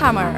Hammer.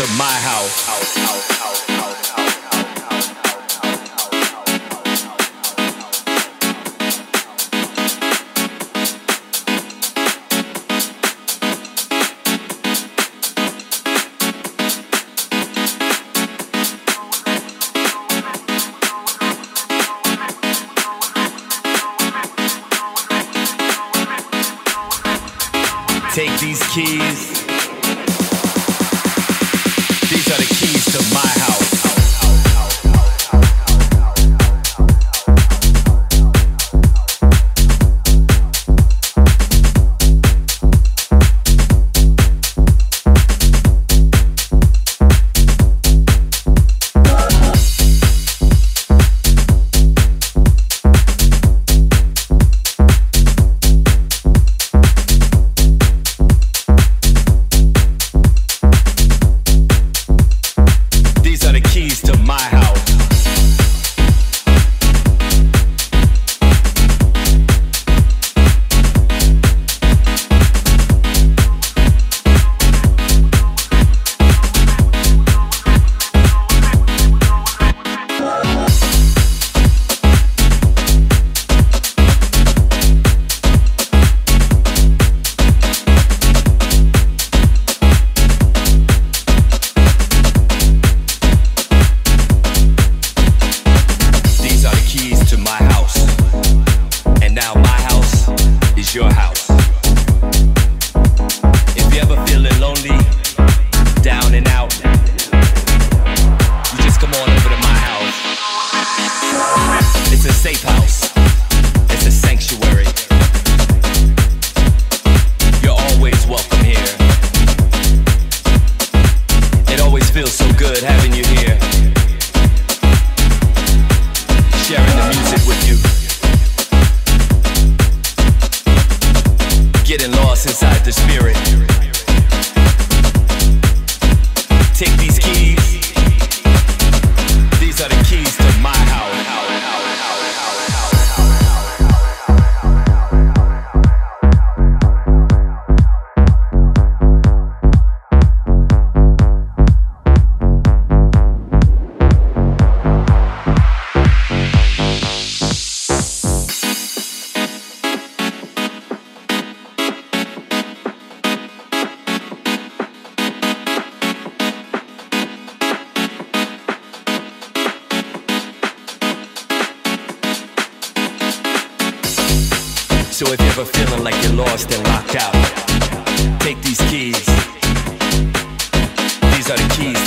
To my house. So if you're ever feeling like you're lost and locked out, take these keys. These are the keys.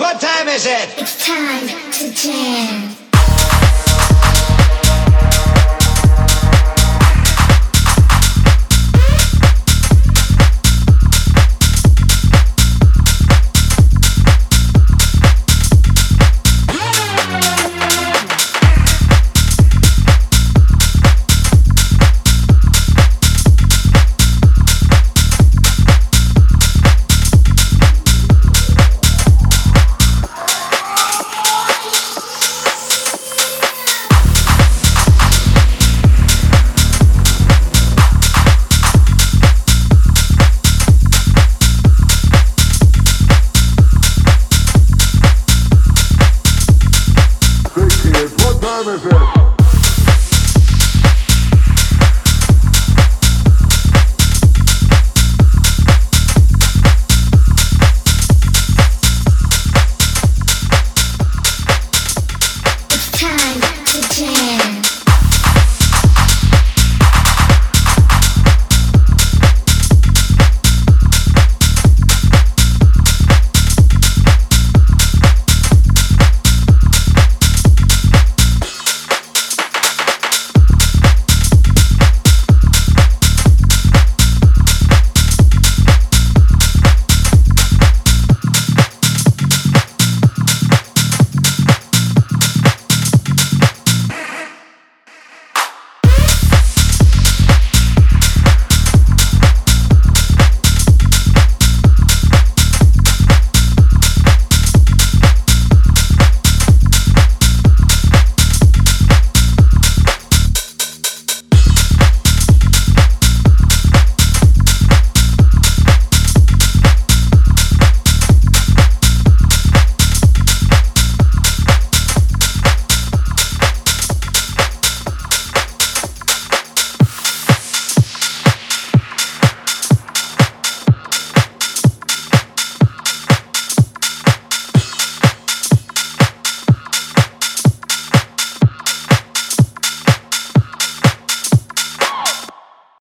What time is it?